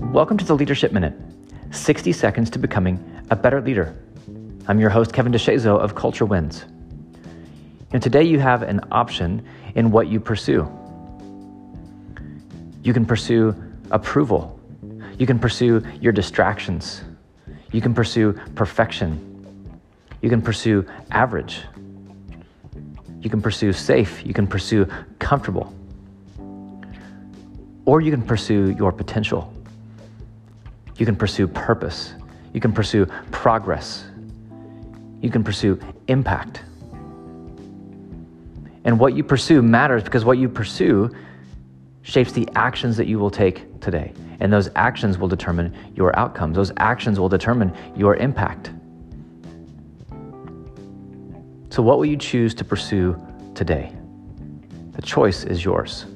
Welcome to the Leadership Minute 60 seconds to becoming a better leader. I'm your host, Kevin DeShazo of Culture Wins. And today you have an option in what you pursue. You can pursue approval, you can pursue your distractions, you can pursue perfection, you can pursue average, you can pursue safe, you can pursue comfortable, or you can pursue your potential. You can pursue purpose. You can pursue progress. You can pursue impact. And what you pursue matters because what you pursue shapes the actions that you will take today. And those actions will determine your outcomes. Those actions will determine your impact. So, what will you choose to pursue today? The choice is yours.